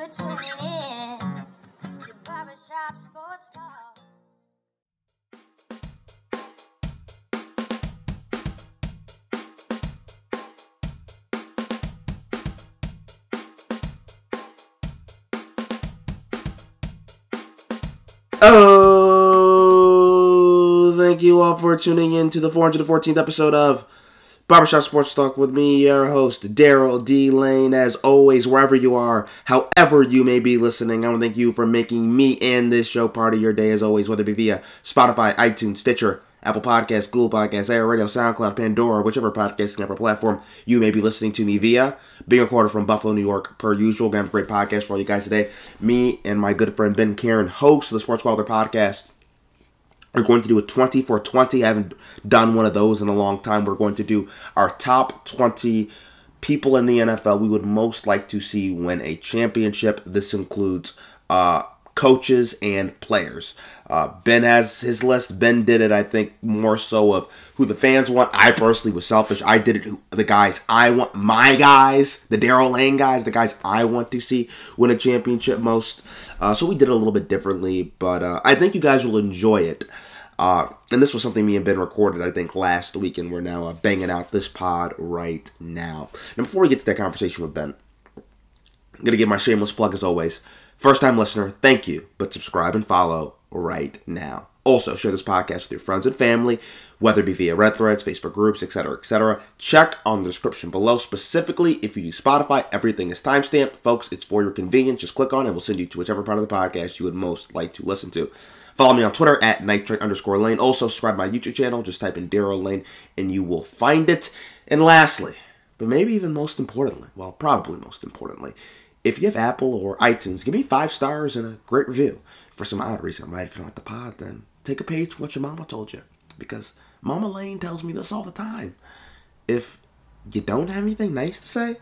for tuning in Barbershop Sports Talk. Oh, thank you all for tuning in to the 414th episode of Barbershop Sports Talk with me, your host, Daryl D. Lane. As always, wherever you are, however you may be listening, I want to thank you for making me and this show part of your day, as always, whether it be via Spotify, iTunes, Stitcher, Apple Podcasts, Google Podcasts, iHeartRadio, SoundCloud, Pandora, whichever podcasting app or platform you may be listening to me via. Being recorded from Buffalo, New York, per usual. Gonna have a great podcast for all you guys today. Me and my good friend Ben Karen, host of the Sports Caller podcast, we're going to do a 20 for 20. I haven't done one of those in a long time. We're going to do our top 20 people in the NFL we would most like to see win a championship. This includes uh, coaches and players. Uh, ben has his list. Ben did it, I think, more so of who the fans want. I personally was selfish. I did it the guys I want, my guys, the Daryl Lane guys, the guys I want to see win a championship most. Uh, so we did it a little bit differently, but uh, I think you guys will enjoy it. Uh, and this was something me and Ben recorded, I think, last week, and we're now uh, banging out this pod right now. And before we get to that conversation with Ben, I'm going to give my shameless plug as always. First time listener, thank you, but subscribe and follow right now. Also, share this podcast with your friends and family, whether it be via Reddit Threads, Facebook groups, etc., etc. Check on the description below. Specifically, if you use Spotify, everything is timestamped. Folks, it's for your convenience. Just click on it. We'll send you to whichever part of the podcast you would most like to listen to. Follow me on Twitter at nitrate underscore lane. Also, subscribe my YouTube channel. Just type in Daryl Lane and you will find it. And lastly, but maybe even most importantly, well, probably most importantly, if you have Apple or iTunes, give me five stars and a great review. For some odd reason, right? If you don't like the pod, then take a page from what your mama told you. Because Mama Lane tells me this all the time. If you don't have anything nice to say,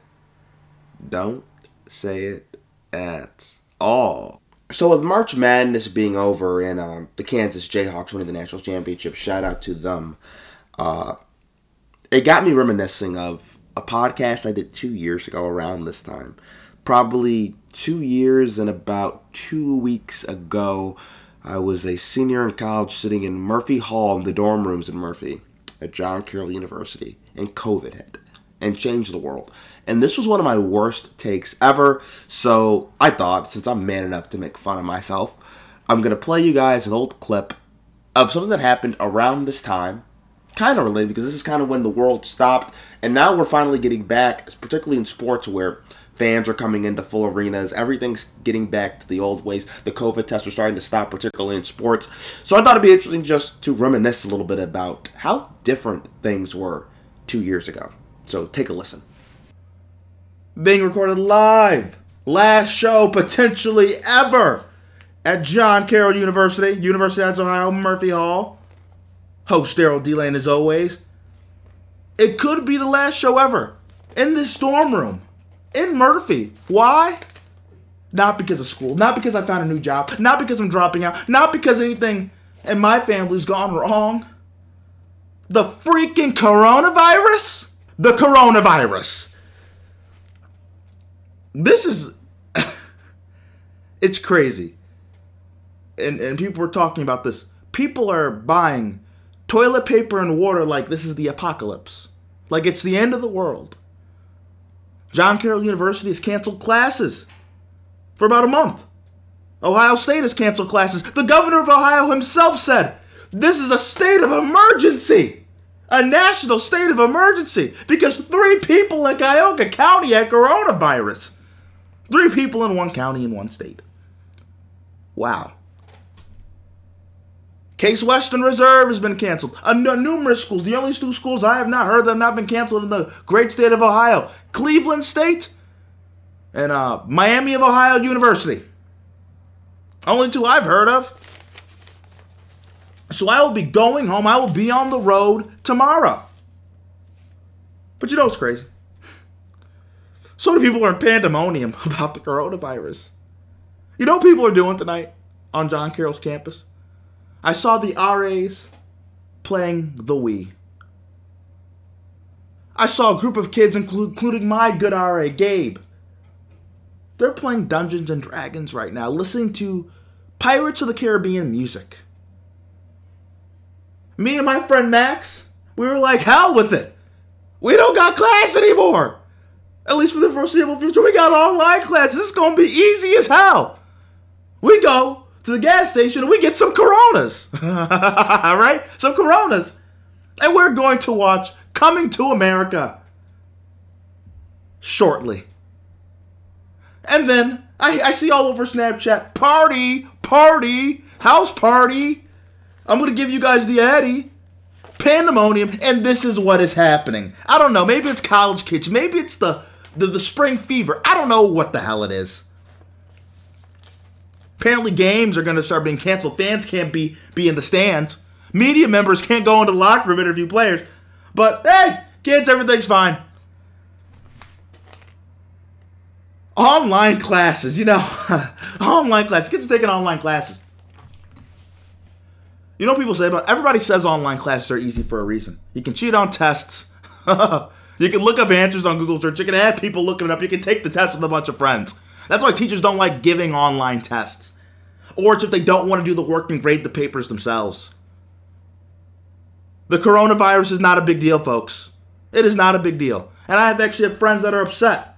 don't say it at all. So with March Madness being over and um, the Kansas Jayhawks winning the national championship, shout out to them. Uh, it got me reminiscing of a podcast I did two years ago around this time. Probably two years and about two weeks ago, I was a senior in college sitting in Murphy Hall in the dorm rooms in Murphy at John Carroll University, and COVID hit and changed the world. And this was one of my worst takes ever. So I thought, since I'm man enough to make fun of myself, I'm going to play you guys an old clip of something that happened around this time. Kind of related because this is kind of when the world stopped. And now we're finally getting back, particularly in sports where fans are coming into full arenas. Everything's getting back to the old ways. The COVID tests are starting to stop, particularly in sports. So I thought it'd be interesting just to reminisce a little bit about how different things were two years ago. So take a listen. Being recorded live. Last show potentially ever at John Carroll University, University of Ohio, Murphy Hall. Host Daryl D as always. It could be the last show ever in this storm room in Murphy. Why? Not because of school, not because I found a new job, not because I'm dropping out, not because anything in my family's gone wrong. The freaking coronavirus? The coronavirus. This is. it's crazy. And, and people were talking about this. People are buying toilet paper and water like this is the apocalypse. Like it's the end of the world. John Carroll University has canceled classes for about a month. Ohio State has canceled classes. The governor of Ohio himself said, This is a state of emergency, a national state of emergency, because three people in Cuyahoga County had coronavirus. Three people in one county in one state. Wow. Case Western Reserve has been canceled. Uh, numerous schools. The only two schools I have not heard that have not been canceled in the great state of Ohio Cleveland State and uh, Miami of Ohio University. Only two I've heard of. So I will be going home. I will be on the road tomorrow. But you know what's crazy? So many people are in pandemonium about the coronavirus. You know what people are doing tonight on John Carroll's campus? I saw the RAs playing the Wii. I saw a group of kids, including my good RA, Gabe, they're playing Dungeons and Dragons right now, listening to Pirates of the Caribbean music. Me and my friend Max, we were like, hell with it. We don't got class anymore. At least for the foreseeable future, we got online classes. Is going to be easy as hell. We go to the gas station and we get some Coronas. All right? Some Coronas. And we're going to watch Coming to America shortly. And then I, I see all over Snapchat party, party, house party. I'm going to give you guys the Eddie. Pandemonium, and this is what is happening. I don't know. Maybe it's college kids. Maybe it's the, the, the spring fever. I don't know what the hell it is. Apparently, games are going to start being canceled. Fans can't be, be in the stands. Media members can't go into the locker room interview players. But hey, kids, everything's fine. Online classes, you know, online classes. Kids are taking online classes. You know what people say about everybody says online classes are easy for a reason. You can cheat on tests. you can look up answers on Google search. You can have people looking it up. You can take the test with a bunch of friends. That's why teachers don't like giving online tests. Or it's if they don't want to do the work and grade the papers themselves. The coronavirus is not a big deal, folks. It is not a big deal. And I have actually have friends that are upset.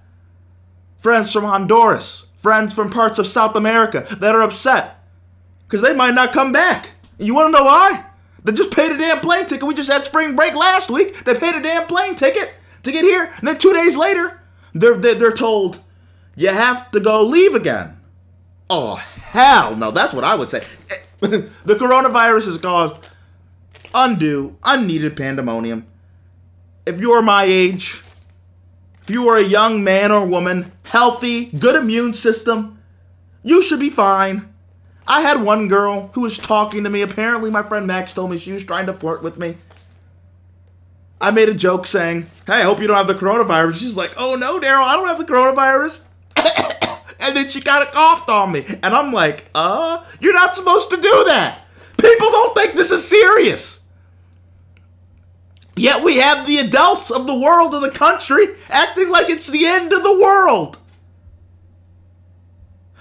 Friends from Honduras, friends from parts of South America that are upset because they might not come back. You want to know why? They just paid a damn plane ticket. We just had spring break last week. They paid a damn plane ticket to get here. And then two days later, they're, they're, they're told, you have to go leave again. Oh, hell no. That's what I would say. the coronavirus has caused undue, unneeded pandemonium. If you are my age, if you are a young man or woman, healthy, good immune system, you should be fine. I had one girl who was talking to me. Apparently, my friend Max told me she was trying to flirt with me. I made a joke saying, Hey, I hope you don't have the coronavirus. She's like, Oh no, Daryl, I don't have the coronavirus. And then she kind of coughed on me. And I'm like, Uh, you're not supposed to do that. People don't think this is serious. Yet we have the adults of the world of the country acting like it's the end of the world.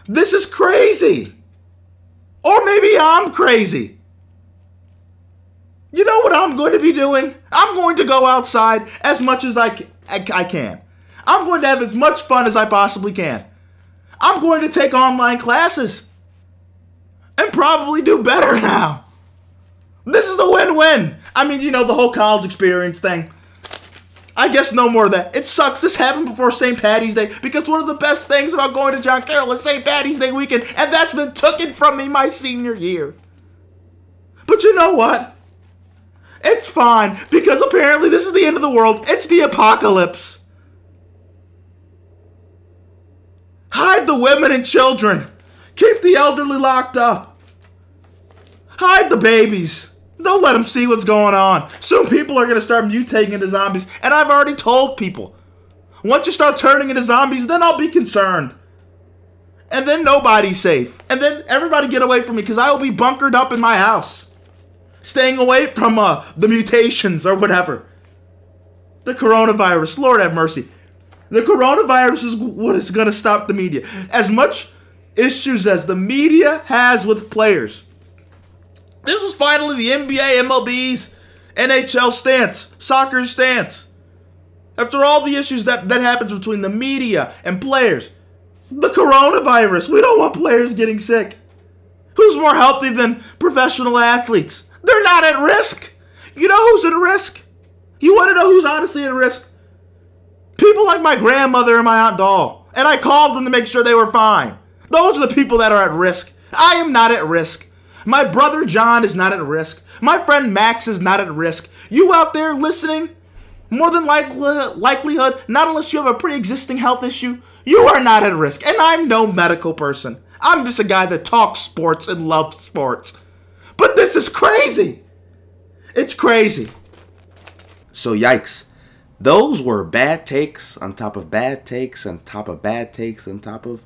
This is crazy. Or maybe I'm crazy. You know what I'm going to be doing? I'm going to go outside as much as I, I, can. I'm going to have as much fun as I possibly can. I'm going to take online classes and probably do better now. This is a win win. I mean, you know, the whole college experience thing. I guess no more of that. It sucks. This happened before St. Patty's Day because one of the best things about going to John Carroll is St. Patty's Day weekend, and that's been taken from me my senior year. But you know what? It's fine because apparently this is the end of the world. It's the apocalypse. Hide the women and children. Keep the elderly locked up. Hide the babies. Don't let them see what's going on. Soon people are going to start mutating into zombies. And I've already told people. Once you start turning into zombies, then I'll be concerned. And then nobody's safe. And then everybody get away from me because I will be bunkered up in my house. Staying away from uh, the mutations or whatever. The coronavirus, Lord have mercy. The coronavirus is what is going to stop the media. As much issues as the media has with players this was finally the NBA, MLB's, NHL stance, soccer stance. After all the issues that, that happens between the media and players, the coronavirus, we don't want players getting sick. Who's more healthy than professional athletes? They're not at risk. You know who's at risk? You want to know who's honestly at risk? People like my grandmother and my Aunt Doll. And I called them to make sure they were fine. Those are the people that are at risk. I am not at risk. My brother John is not at risk. My friend Max is not at risk. You out there listening, more than likely, likelihood, not unless you have a pre existing health issue, you are not at risk. And I'm no medical person. I'm just a guy that talks sports and loves sports. But this is crazy. It's crazy. So, yikes. Those were bad takes on top of bad takes on top of bad takes on top of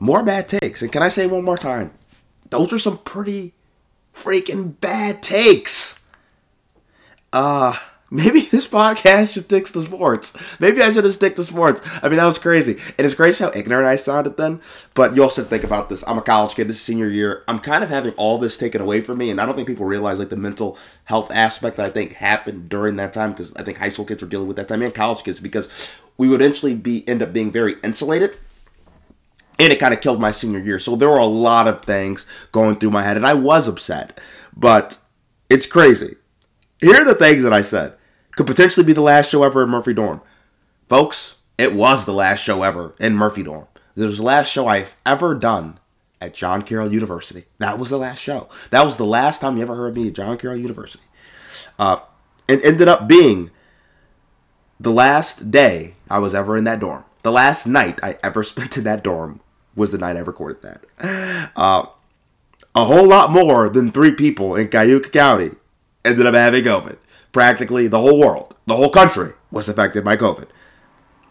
more bad takes. And can I say one more time? those are some pretty freaking bad takes. Uh, maybe this podcast should stick to sports. Maybe I should have stick to sports. I mean, that was crazy. And it's crazy how ignorant I sounded then. But you also think about this. I'm a college kid. This is senior year. I'm kind of having all this taken away from me. And I don't think people realize like the mental health aspect that I think happened during that time because I think high school kids were dealing with that time and college kids because we would eventually be end up being very insulated and it kind of killed my senior year. So there were a lot of things going through my head, and I was upset. But it's crazy. Here are the things that I said. Could potentially be the last show ever in Murphy Dorm. Folks, it was the last show ever in Murphy Dorm. It was the last show I've ever done at John Carroll University. That was the last show. That was the last time you ever heard me at John Carroll University. Uh, it ended up being the last day I was ever in that dorm. The last night I ever spent in that dorm was the night I recorded that. Uh, a whole lot more than three people in Cuyahoga County ended up having COVID. Practically the whole world, the whole country was affected by COVID.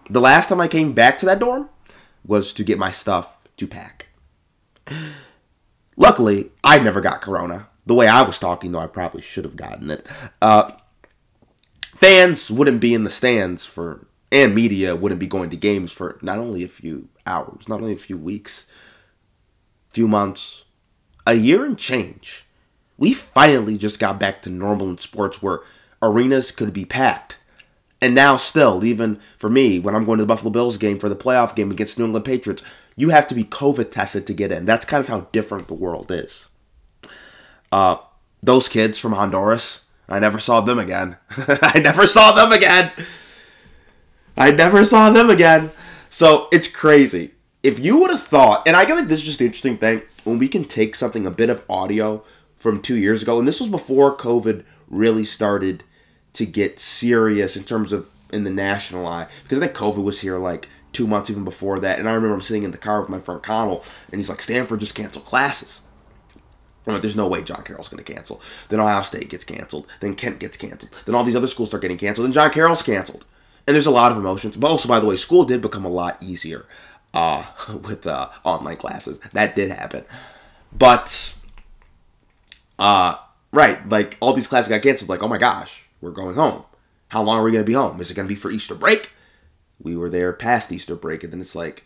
The last time I came back to that dorm was to get my stuff to pack. Luckily, I never got corona. The way I was talking, though, I probably should have gotten it. Uh, fans wouldn't be in the stands for, and media wouldn't be going to games for not only a few hours, not only a few weeks, few months, a year and change. We finally just got back to normal in sports where arenas could be packed. And now, still, even for me, when I'm going to the Buffalo Bills game for the playoff game against New England Patriots, you have to be COVID tested to get in. That's kind of how different the world is. Uh, those kids from Honduras, I never saw them again. I never saw them again. I never saw them again. So it's crazy. If you would have thought, and I think this is just an interesting thing, when we can take something, a bit of audio from two years ago, and this was before COVID really started to get serious in terms of in the national eye, because I think COVID was here like two months even before that, and I remember I'm sitting in the car with my friend Connell, and he's like, Stanford just canceled classes. I'm like, there's no way John Carroll's going to cancel. Then Ohio State gets canceled. Then Kent gets canceled. Then all these other schools start getting canceled. Then John Carroll's canceled. And there's a lot of emotions. But also, by the way, school did become a lot easier uh, with uh, online classes. That did happen. But, uh, right, like all these classes got canceled. Like, oh my gosh, we're going home. How long are we going to be home? Is it going to be for Easter break? We were there past Easter break. And then it's like,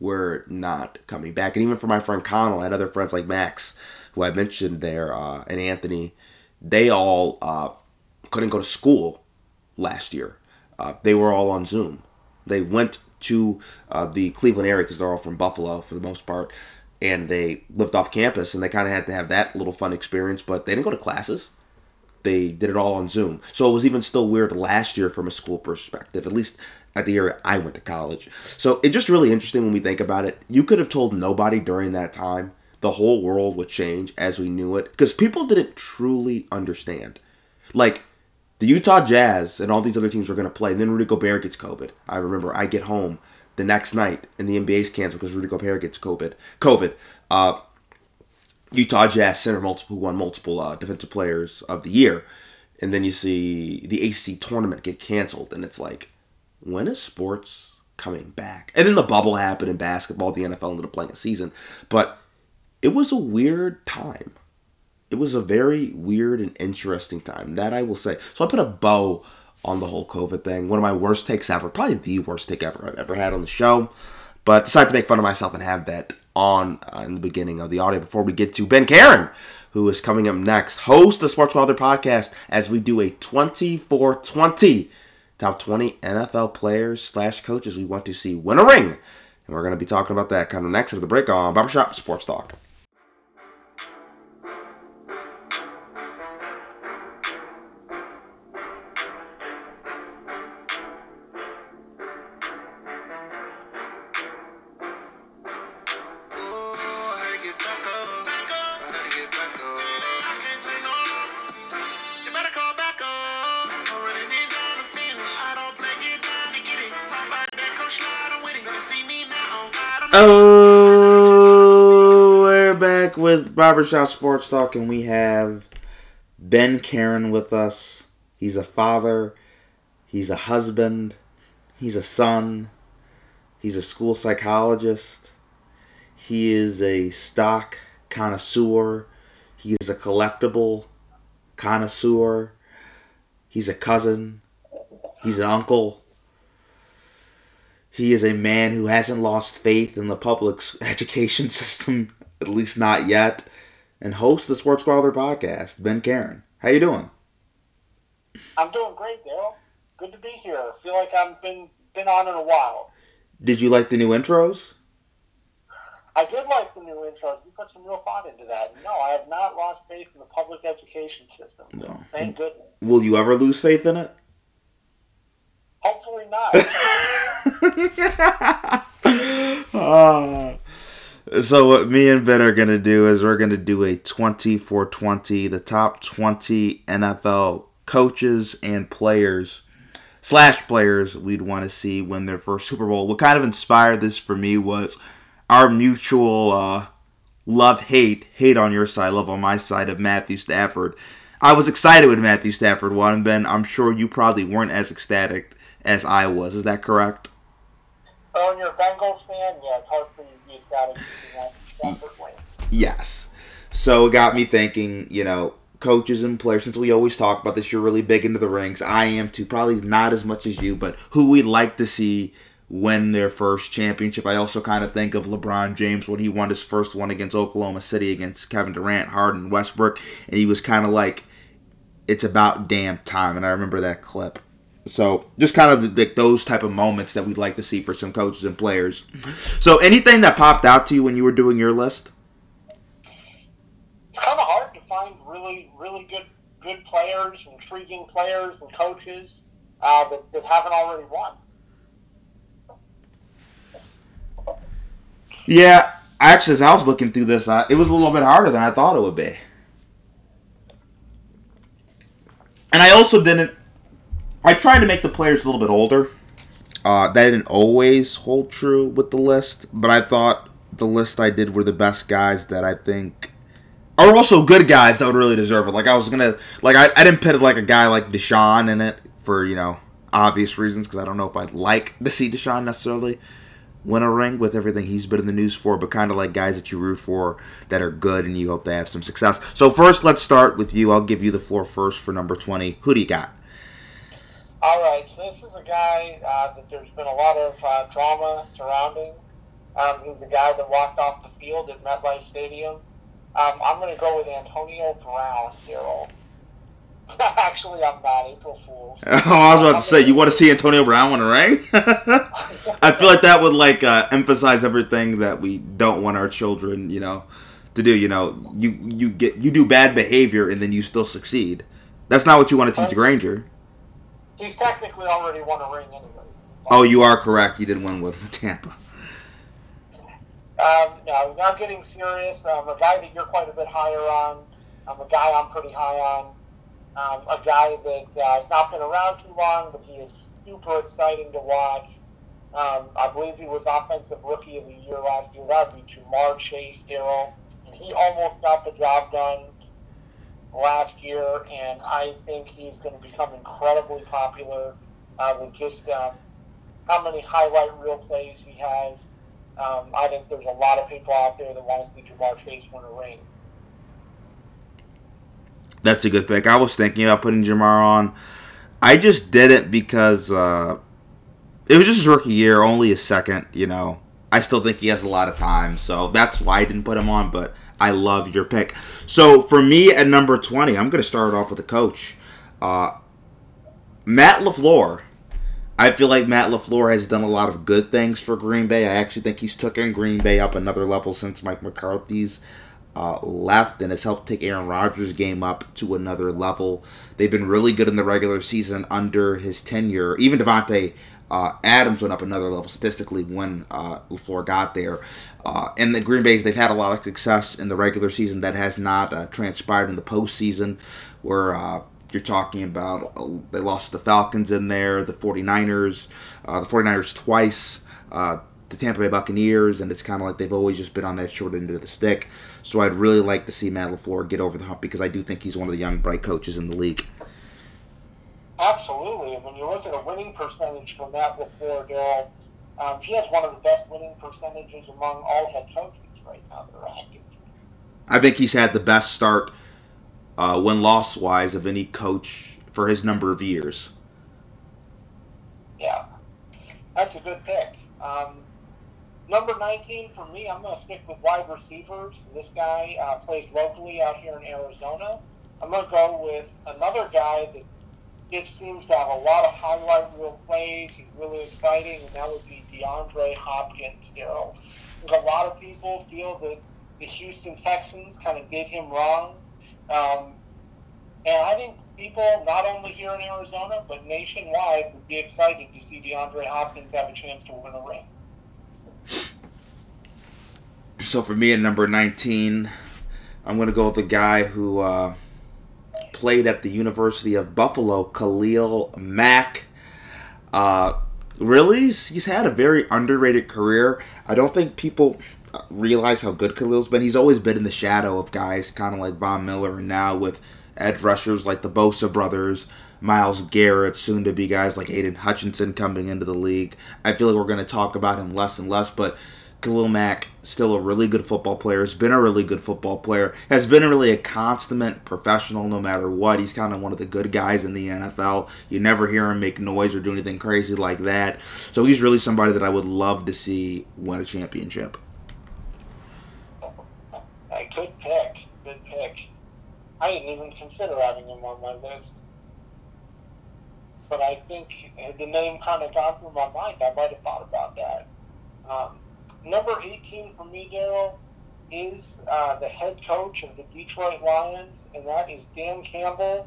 we're not coming back. And even for my friend Connell, I had other friends like Max, who I mentioned there, uh, and Anthony, they all uh, couldn't go to school last year. Uh, they were all on Zoom. They went to uh, the Cleveland area because they're all from Buffalo for the most part, and they lived off campus, and they kind of had to have that little fun experience. But they didn't go to classes. They did it all on Zoom. So it was even still weird last year from a school perspective, at least at the year I went to college. So it's just really interesting when we think about it. You could have told nobody during that time the whole world would change as we knew it because people didn't truly understand. Like, the Utah Jazz and all these other teams were going to play. And then Rudy Gobert gets COVID. I remember I get home the next night and the NBA's canceled because Rudy Gobert gets COVID. COVID. Uh, Utah Jazz center multiple who won multiple uh, defensive players of the year. And then you see the ACC tournament get canceled. And it's like, when is sports coming back? And then the bubble happened in basketball. The NFL ended up playing a season. But it was a weird time it was a very weird and interesting time. That I will say. So I put a bow on the whole COVID thing. One of my worst takes ever. Probably the worst take ever I've ever had on the show. But decided to make fun of myself and have that on uh, in the beginning of the audio before we get to Ben Karen, who is coming up next, host the Sports Weather podcast, as we do a 24 20 top 20 NFL players slash coaches we want to see win a ring. And we're going to be talking about that kind of next after the break on Barbershop Sports Talk. Barbershop Sports Talk, and we have Ben Karen with us. He's a father, he's a husband, he's a son, he's a school psychologist, he is a stock connoisseur, he is a collectible connoisseur, He's a cousin. He's an uncle. He is a man who hasn't lost faith in the public education system, at least not yet, and host the Sports Squaller podcast, Ben Karen. How you doing? I'm doing great, Daryl. Good to be here. I feel like I've been been on in a while. Did you like the new intros? I did like the new intros. You put some real thought into that. No, I have not lost faith in the public education system. No. Thank goodness. Will you ever lose faith in it? Hopefully not. Ah. So what me and Ben are gonna do is we're gonna do a twenty for twenty, the top twenty NFL coaches and players slash players we'd want to see win their first Super Bowl. What kind of inspired this for me was our mutual uh, love hate hate on your side, love on my side of Matthew Stafford. I was excited when Matthew Stafford won, Ben, I'm sure you probably weren't as ecstatic as I was. Is that correct? oh, and you're a Bengals fan? Yeah, it's hard for you to that Yes. So it got me thinking, you know, coaches and players, since we always talk about this, you're really big into the rings. I am too, probably not as much as you, but who we'd like to see win their first championship. I also kind of think of LeBron James when he won his first one against Oklahoma City against Kevin Durant, Harden, Westbrook, and he was kind of like, it's about damn time. And I remember that clip. So just kind of the, those type of moments that we'd like to see for some coaches and players. So anything that popped out to you when you were doing your list? It's kind of hard to find really, really good, good players, intriguing players, and coaches uh, that, that haven't already won. Yeah, actually, as I was looking through this, uh, it was a little bit harder than I thought it would be. And I also didn't. I tried to make the players a little bit older. Uh, that didn't always hold true with the list, but I thought the list I did were the best guys that I think are also good guys that would really deserve it. Like I was gonna, like I, I didn't put like a guy like Deshaun in it for you know obvious reasons because I don't know if I'd like to see Deshaun necessarily win a ring with everything he's been in the news for, but kind of like guys that you root for that are good and you hope they have some success. So first, let's start with you. I'll give you the floor first for number twenty. Who do you got? All right, so this is a guy uh, that there's been a lot of uh, drama surrounding. Um, he's the guy that walked off the field at MetLife Stadium. Um, I'm going to go with Antonio Brown, Daryl. Actually, I'm not. April Fools. Oh, I was about to say, you want to see Antonio Brown win a ring? I feel like that would like uh, emphasize everything that we don't want our children, you know, to do. You know, you you get you do bad behavior and then you still succeed. That's not what you want to teach Granger. He's technically already won a ring anyway. Oh, you are correct. He did win with Tampa. Um, no, now getting serious. Um, a guy that you're quite a bit higher on. Um, a guy I'm pretty high on. Um, a guy that uh, has not been around too long, but he is super exciting to watch. Um, I believe he was Offensive Rookie of the Year last year. That would be Ja'Marr Chase, Daryl. And he almost got the job done last year, and I think he's going to become incredibly popular uh, with just um, how many highlight reel plays he has. Um, I think there's a lot of people out there that want to see Ja'Marr Chase win a ring. That's a good pick. I was thinking about putting Ja'Marr on. I just did it because uh, it was just his rookie year, only a second. You know, I still think he has a lot of time, so that's why I didn't put him on. But I love your pick. So for me at number twenty, I'm going to start off with a coach, uh, Matt LaFleur. I feel like Matt LaFleur has done a lot of good things for Green Bay. I actually think he's taken Green Bay up another level since Mike McCarthy's uh, left and has helped take Aaron Rodgers' game up to another level. They've been really good in the regular season under his tenure. Even Davante uh, Adams went up another level statistically when uh, LaFleur got there. Uh, and the Green Bay's, they've had a lot of success in the regular season that has not uh, transpired in the postseason, where uh, you're talking about uh, they lost the Falcons in there, the 49ers, uh, the 49ers twice, the Tampa Bay Buccaneers, and it's kind of like they've always just been on that short end of the stick. So I'd really like to see Matt LaFleur get over the hump because I do think he's one of the young, bright coaches in the league. Absolutely. And when you look at a winning percentage from Matt LaFleur, Daryl, um, he has one of the best winning percentages among all head coaches right now that are active. I think he's had the best start uh, win loss wise of any coach for his number of years. Yeah, that's a good pick. Um, number 19 for me, I'm going to stick with wide receivers. This guy uh, plays locally out here in Arizona. I'm going to go with another guy that just seems to have a lot of highlight reel plays. He's really exciting, and that would be DeAndre Hopkins. Daryl, a lot of people feel that the Houston Texans kind of did him wrong, um, and I think people not only here in Arizona but nationwide would be excited to see DeAndre Hopkins have a chance to win a ring. So for me at number 19, I'm going to go with the guy who uh, played at the University of Buffalo, Khalil Mack. Uh, really, he's had a very underrated career. I don't think people uh, realize how good Khalil's been. He's always been in the shadow of guys kind of like Von Miller, and now with edge rushers like the Bosa brothers, Myles Garrett, soon to be guys like Aidan Hutchinson coming into the league. I feel like we're going to talk about him less and less, but Khalil Mack, still a really good football player, has been a really good football player, has been really a consummate professional no matter what. He's kind of one of the good guys in the NFL. You never hear him make noise or do anything crazy like that. So he's really somebody that I would love to see win a championship. A good pick. Good pick. I didn't even consider having him on my list. But I think the name kind of got through my mind. I might have thought about that. Um, number 18 for me, Daryl, is uh, the head coach of the Detroit Lions, and that is Dan Campbell.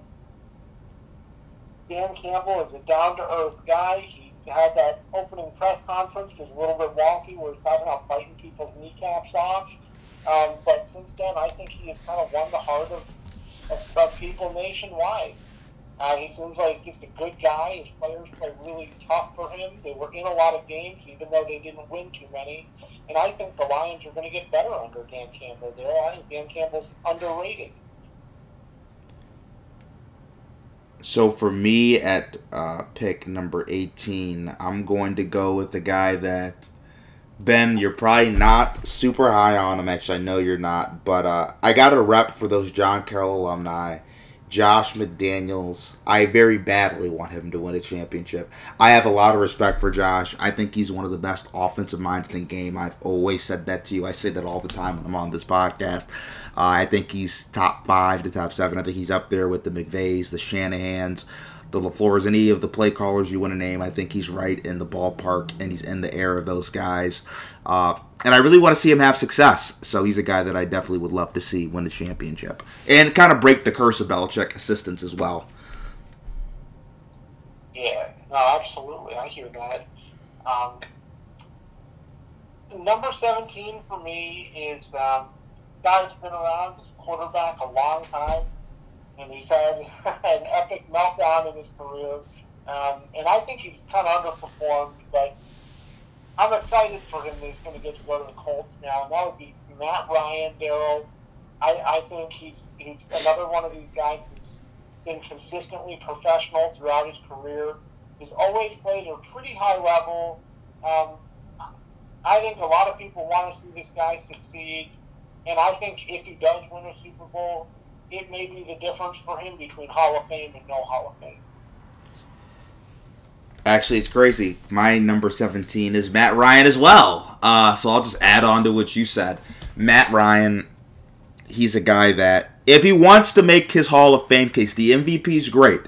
Dan Campbell is a down to earth guy. He had that opening press conference that was a little bit wonky where he's talking about biting people's kneecaps off. Um, but since then, I think he has kind of won the heart of, of, of people nationwide. Uh, he seems like he's just a good guy. His players play really tough for him. They were in a lot of games, even though they didn't win too many. And I think the Lions are going to get better under Dan Campbell. There, I think Dan Campbell's underrated. So for me at uh, pick number 18, I'm going to go with the guy that Ben, you're probably not super high on him. Actually, I know you're not, but uh, I got a rep for those John Carroll alumni. Josh McDaniels. I very badly want him to win a championship. I have a lot of respect for Josh. I think he's one of the best offensive minds in the game. I've always said that to you. I say that all the time when I'm on this podcast. Uh, I think he's top five to top seven. I think he's up there with the McVays, the Shanahans, the LaFleurs, any of the play callers you want to name. I think he's right in the ballpark and he's in the air of those guys. Uh, and I really want to see him have success. So he's a guy that I definitely would love to see win the championship and kind of break the curse of Belichick assistants as well. Yeah, no, absolutely. I hear that. Um, number 17 for me is um, guy who's been around, quarterback a long time, and he's had an epic meltdown in his career. Um, and I think he's kind of underperformed, but I'm excited for him that he's going to get to go to the Colts now, and that would be Matt Ryan, Daryl. I, I think he's he's another one of these guys that's been consistently professional throughout his career. He's always played at a pretty high level. Um, I think a lot of people want to see this guy succeed, and I think if he does win a Super Bowl, it may be the difference for him between Hall of Fame and no Hall of Fame. Actually, it's crazy. My number 17 is Matt Ryan as well. Uh, so I'll just add on to what you said. Matt Ryan, he's a guy that, if he wants to make his Hall of Fame case, the MVP is great.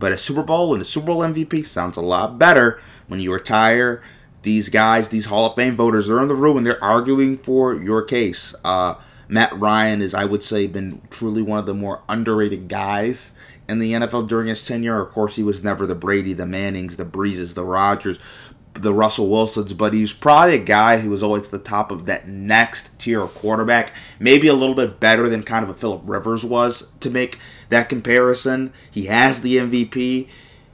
But a Super Bowl and a Super Bowl MVP sounds a lot better when you retire. These guys, these Hall of Fame voters, they're in the room and they're arguing for your case. Uh, Matt Ryan is, I would say, been truly one of the more underrated guys in the NFL during his tenure. Of course, he was never the Brady, the Mannings, the Breeses, the Rodgers, the Russell Wilsons, but he's probably a guy who was always at the top of that next tier of quarterback. Maybe a little bit better than kind of a Philip Rivers was to make that comparison. He has the MVP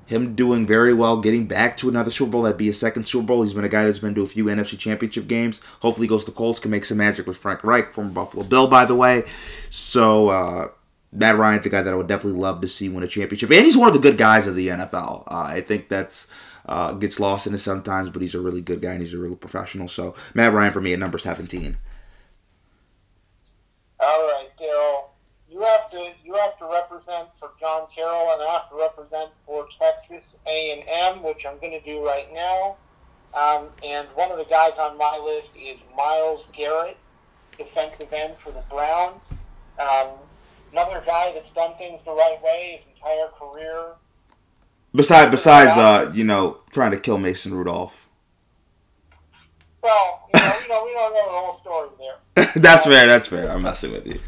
him doing very well, getting back to another Super Bowl. That'd be his second Super Bowl. He's been a guy that's been to a few NFC Championship games. Hopefully, goes to Colts, can make some magic with Frank Reich, former Buffalo Bill, by the way. So, uh, Matt Ryan's a guy that I would definitely love to see win a championship. And he's one of the good guys of the NFL. Uh, I think that's. Uh, gets lost in it sometimes, but he's a really good guy and he's a real professional. So Matt Ryan for me at number 17. All right, Daryl. you have to you have to represent for John Carroll, and I have to represent for Texas A and M, which I'm going to do right now. Um, and one of the guys on my list is Myles Garrett, defensive end for the Browns. Um, another guy that's done things the right way his entire career. Besides, besides, uh, you know, trying to kill Mason Rudolph. Well, you know, we don't we don't know the whole story there. that's fair. That's fair. I'm messing with you.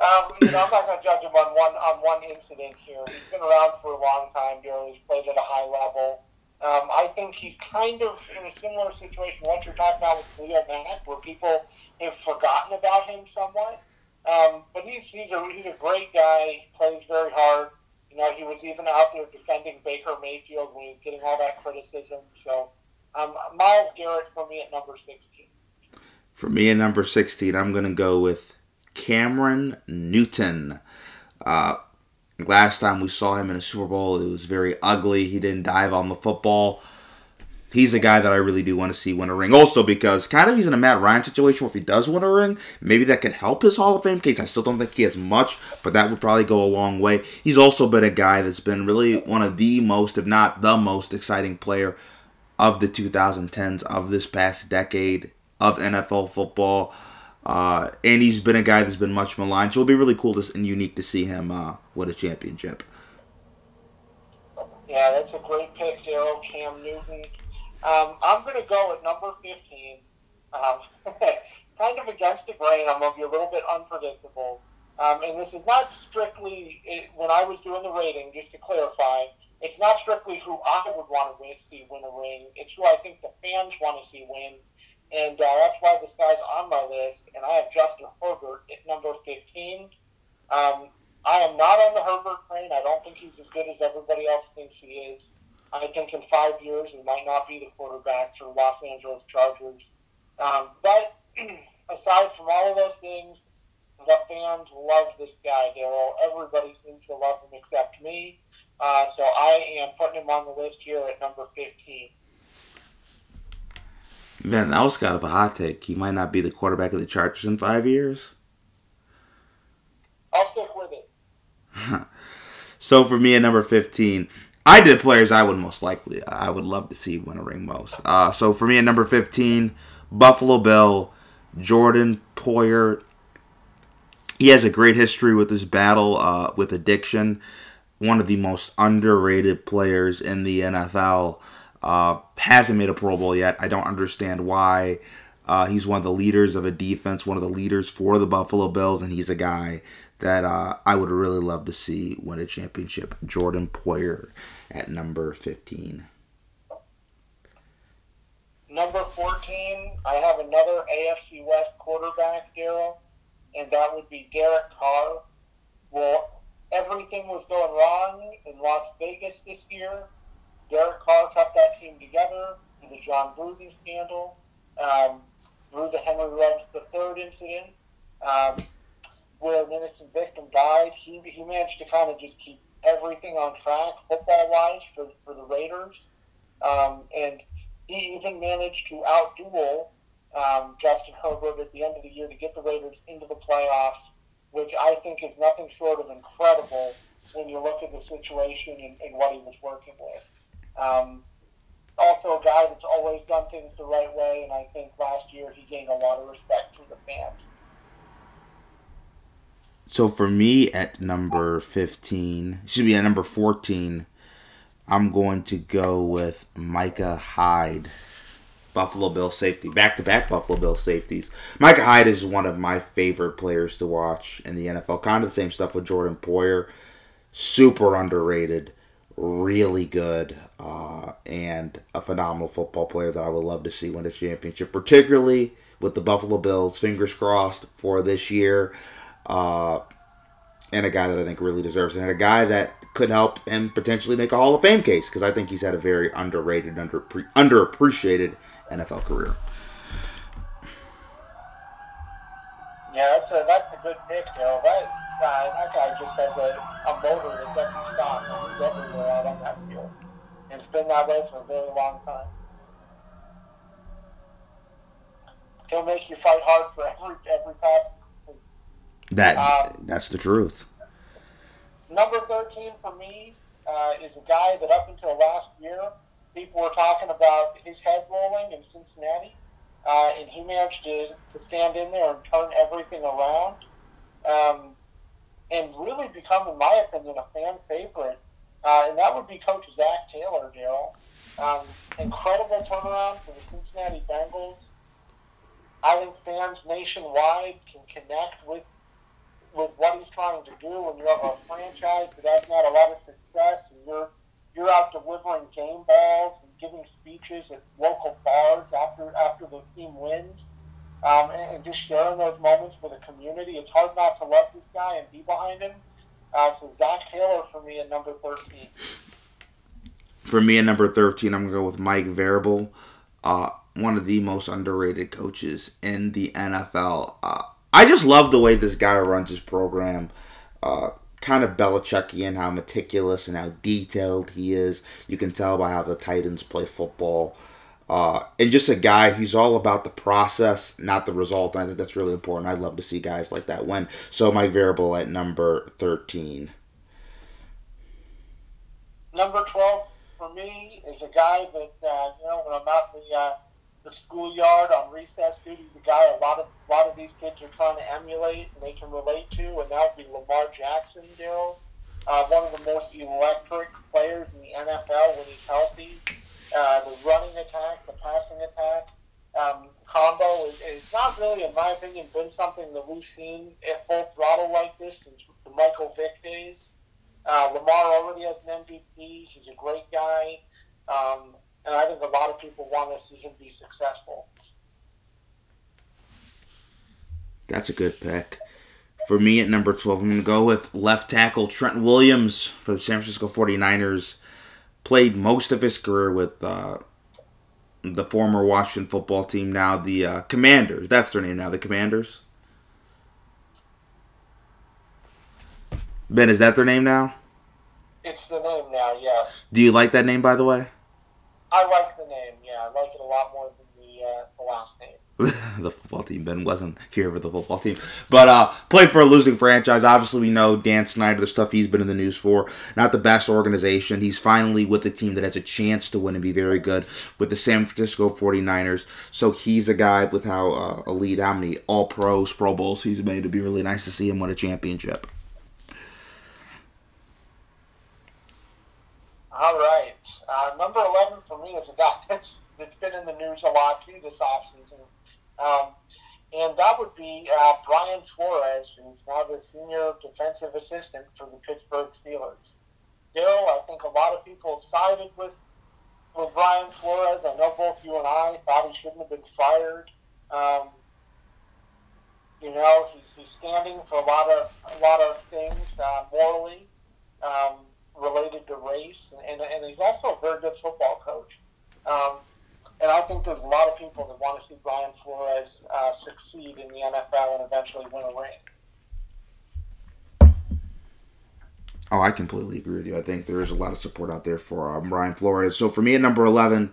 Um, you know, I'm not going to judge him on one on one incident here. He's been around for a long time. Daryl. He's played at a high level. Um, I think he's kind of in a similar situation what you're talking about with Leo Mack, where people have forgotten about him somewhat. Um, but he's he's a he's a great guy. Plays very hard. You know, he was even out there defending Baker Mayfield when he was getting all that criticism. So, um, Myles Garrett for me at number 16. For me at number 16, I'm going to go with Cameron Newton. Uh, last time we saw him in a Super Bowl, it was very ugly. He didn't dive on the football. He's a guy that I really do want to see win a ring. Also, because kind of he's in a Matt Ryan situation where if he does win a ring, maybe that could help his Hall of Fame case. I still don't think he has much, but that would probably go a long way. He's also been a guy that's been really one of the most, if not the most exciting player of the 2010s of this past decade of NFL football. Uh, and he's been a guy that's been much maligned, so it'll be really cool to, and unique to see him uh, win a championship. Yeah, that's a great pick, Daryl. Cam Newton. Um, I'm going to go at number 15. Um, kind of against the grain. I'm going to be a little bit unpredictable. Um, and this is not strictly, it, when I was doing the rating, just to clarify, it's not strictly who I would want to see win a ring. It's who I think the fans want to see win. And uh, that's why this guy's on my list. And I have Justin Herbert at number 15. Um, I am not on the Herbert train. I don't think he's as good as everybody else thinks he is. I think in five years he might not be the quarterback for Los Angeles Chargers. Um, but aside from all of those things, the fans love this guy, Daryl. Everybody seems to love him except me. Uh, so I am putting him on the list here at number 15. Man, that was kind of a hot take. He might not be the quarterback of the Chargers in five years. I'll stick with it. so for me at number 15, I did players I would most likely, I would love to see win a ring most. Uh, so for me at number 15, Buffalo Bill, Jordan Poyer. He has a great history with his battle uh, with addiction. One of the most underrated players in the NFL. Uh, hasn't made a Pro Bowl yet. I don't understand why. Uh, he's one of the leaders of a defense, one of the leaders for the Buffalo Bills, and he's a guy that uh, I would really love to see win a championship. Jordan Poyer at number 15. Number 14, I have another AFC West quarterback, Daryl, and that would be Derek Carr. Well, everything was going wrong in Las Vegas this year. Derek Carr kept that team together through the Jon Gruden scandal, um, through the Henry Ruggs III incident, um, where an innocent victim died. He, he managed to kind of just keep everything on track football wise for, for the Raiders. Um, and he even managed to outduel um, Justin Herbert at the end of the year to get the Raiders into the playoffs, which I think is nothing short of incredible when you look at the situation and, and what he was working with. Um, also, a guy that's always done things the right way, and I think last year he gained a lot of respect from the fans. So for me at number 15, should be at number 14, I'm going to go with Micah Hyde, Buffalo Bill safety, back to back Buffalo Bill safeties. Micah Hyde is one of my favorite players to watch in the NFL. Kind of the same stuff with Jordan Poyer. Super underrated, really good, uh, and a phenomenal football player that I would love to see win a championship, particularly with the Buffalo Bills. Fingers crossed for this year. Uh, and a guy that I think really deserves it, and a guy that could help him potentially make a Hall of Fame case because I think he's had a very underrated, under underappreciated NFL career. Yeah, that's a that's a good pick, Daryl. That guy, that guy just has a, a motor that doesn't stop. And he's everywhere out on that field. And it's been that way for a very long time. He'll make you fight hard for every every pass. That Um, that's the truth. Number 13 for me uh, is a guy that up until last year, people were talking about his head rolling in Cincinnati, uh, and he managed to, to stand in there and turn everything around, um, and really become, in my opinion, a fan favorite. Uh, and that would be Coach Zac Taylor, Daryl. Um, incredible turnaround for the Cincinnati Bengals. I think fans nationwide can connect with with what he's trying to do when you have a franchise that hasn't had a lot of success and you're you're out delivering game balls and giving speeches at local bars after after the team wins um, and, and just sharing those moments with the community. It's hard not to love this guy and be behind him. Uh, so Zac Taylor for me at number 13. For me, at number 13, I'm going to go with Mike Vrabel, uh, one of the most underrated coaches in the NFL. Uh, I just love the way this guy runs his program. Uh, kind of Belichickian, how meticulous and how detailed he is. You can tell by how the Titans play football. Uh, and just a guy, he's all about the process, not the result. And I think that's really important. I'd love to see guys like that win. So, my Vrabel at number 13. Number 12 for me is a guy that, uh, you know, when I'm out in the, uh, the schoolyard on recess duty, he's a guy a lot of a lot of these kids are trying to emulate and they can relate to, and that would be Lamar Jackson, Daryl. Uh, one of the most electric players in the NFL when he's healthy. Uh, the running attack, the passing attack um, combo is, is not really, in my opinion, been something that we've seen at full throttle like this since the Michael Vick days. Uh, Lamar already has an MVP. He's a great guy. Um, and I think a lot of people want to see him be successful. That's a good pick. For me at number 12, I'm going to go with left tackle Trent Williams for the San Francisco 49ers. Played most of his career with uh, the former Washington football team, now the uh, Commanders. That's their name now, the Commanders. Ben, is that their name now? It's the name now, yes. Do you like that name, by the way? I like the name, yeah. I like it a lot more than the, uh, the last name. the football team. Ben wasn't here for the football team, but uh, played for a losing franchise. Obviously, we know Dan Snyder, the stuff he's been in the news for. Not the best organization. He's finally with a team that has a chance to win and be very good with the San Francisco 49ers. So he's a guy with how uh, elite, how many All Pros, Pro Bowls he's made. It'd be really nice to see him win a championship. All right. Uh, number 11 for me is a guy that's, that's been in the news a lot too this offseason. Um, and that would be uh, Brian Flores, who's now the senior defensive assistant for the Pittsburgh Steelers. Daryl, I think a lot of people sided with with Brian Flores. I know both you and I thought he shouldn't have been fired. Um, you know, he's, he's standing for a lot of a lot of things uh, morally um, related to race, and, and he's also a very good football coach. Um, and I think there's a lot of people that want to see Brian Flores uh, succeed in the NFL and eventually win a ring. Oh, I completely agree with you. I think there is a lot of support out there for um, Brian Flores. So for me at number 11,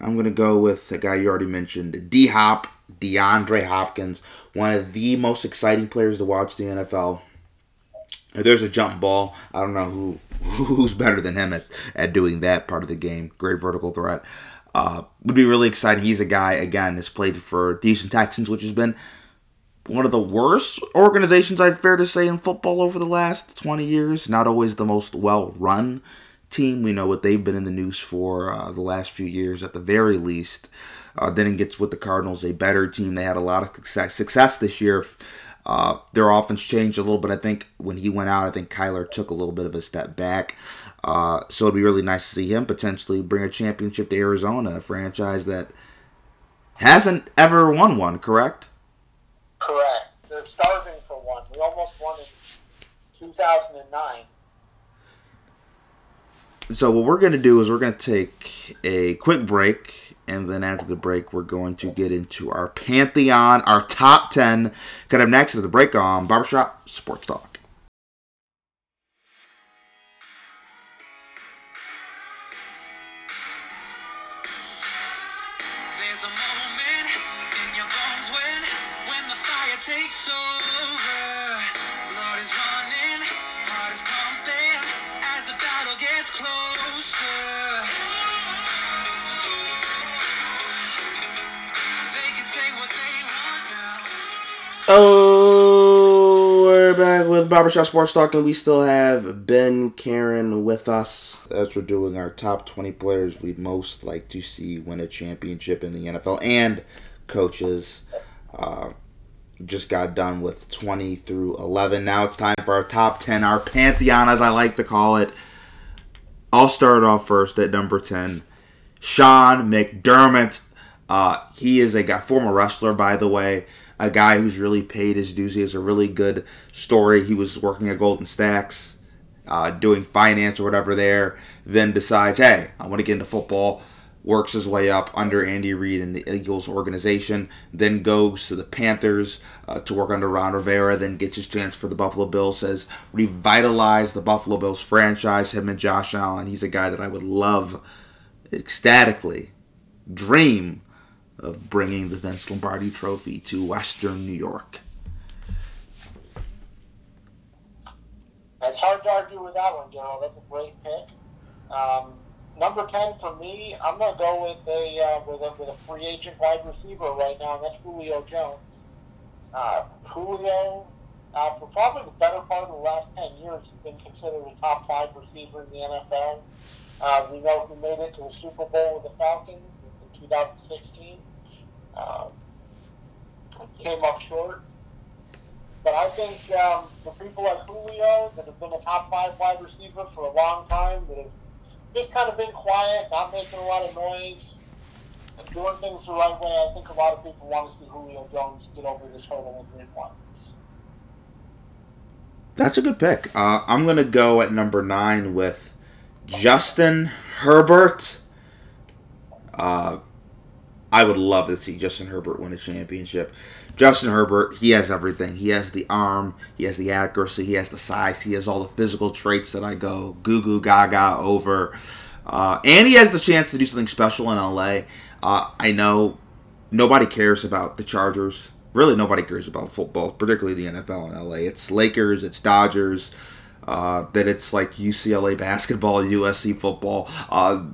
I'm going to go with the guy you already mentioned, D Hop, DeAndre Hopkins, one of the most exciting players to watch the NFL. If there's a jump ball, I don't know who who's better than him at, at doing that part of the game. Great vertical threat. Uh, would be really exciting. He's a guy, again, has played for Houston Texans, which has been one of the worst organizations, I'd fair to say, in football over the last 20 years. Not always the most well run team. We know what they've been in the news for uh, the last few years, at the very least. Uh, then it gets with the Cardinals, a better team. They had a lot of success, success this year. Uh, their offense changed a little bit. I think when he went out, I think Kyler took a little bit of a step back. Uh, so it'd be really nice to see him potentially bring a championship to Arizona, a franchise that hasn't ever won one, correct? Correct. They're starving for one. We almost won in 2009. So what we're going to do is we're going to take a quick break, and then after the break, we're going to get into our pantheon, our top ten. Cut up next to the break on Barbershop Sports Talk. Oh, we're back with Barbershop Sports Talk, and we still have Ben Karen with us as we're doing our top 20 players we'd most like to see win a championship in the NFL and coaches. Uh, just got done with 20 through 11. Now it's time for our top 10, our pantheon, as I like to call it. I'll start off first at number 10. Sean McDermott. Uh, he is a guy, former wrestler, by the way a guy who's really paid his dues. He has a really good story. He was working at Goldman Sachs, uh, doing finance or whatever there, then decides, hey, I want to get into football. Works his way up under Andy Reid in the Eagles organization, then goes to the Panthers uh, to work under Ron Rivera, then gets his chance for the Buffalo Bills, has revitalized the Buffalo Bills franchise, him and Josh Allen. He's a guy that I would love ecstatically, dream of bringing the Vince Lombardi Trophy to Western New York. It's hard to argue with that one, Daryl. That's a great pick. Um, number ten for me, I'm gonna go with a uh, with a with a free agent wide receiver right now, and that's Julio Jones. Uh, Julio, uh, for probably the better part of the last ten years, has been considered a top five receiver in the NFL. Uh, we know he made it to the Super Bowl with the Falcons in 2016. Um, came up short. But I think um, people like Julio that have been a top five wide receiver for a long time, that have just kind of been quiet, not making a lot of noise, and doing things the right way, I think a lot of people want to see Julio Jones get over this hurdle and win one. That's a good pick. Uh, I'm going to go at number nine with Justin Herbert. Uh, I would love to see Justin Herbert win a championship. Justin Herbert, he has everything. He has the arm, he has the accuracy, he has the size, he has all the physical traits that I go goo goo gaga over. Uh, and he has the chance to do something special in LA. Uh, I know nobody cares about the Chargers. Really, nobody cares about football, particularly the NFL in LA. It's Lakers, it's Dodgers, uh, that it's like UCLA basketball, USC football. Uh,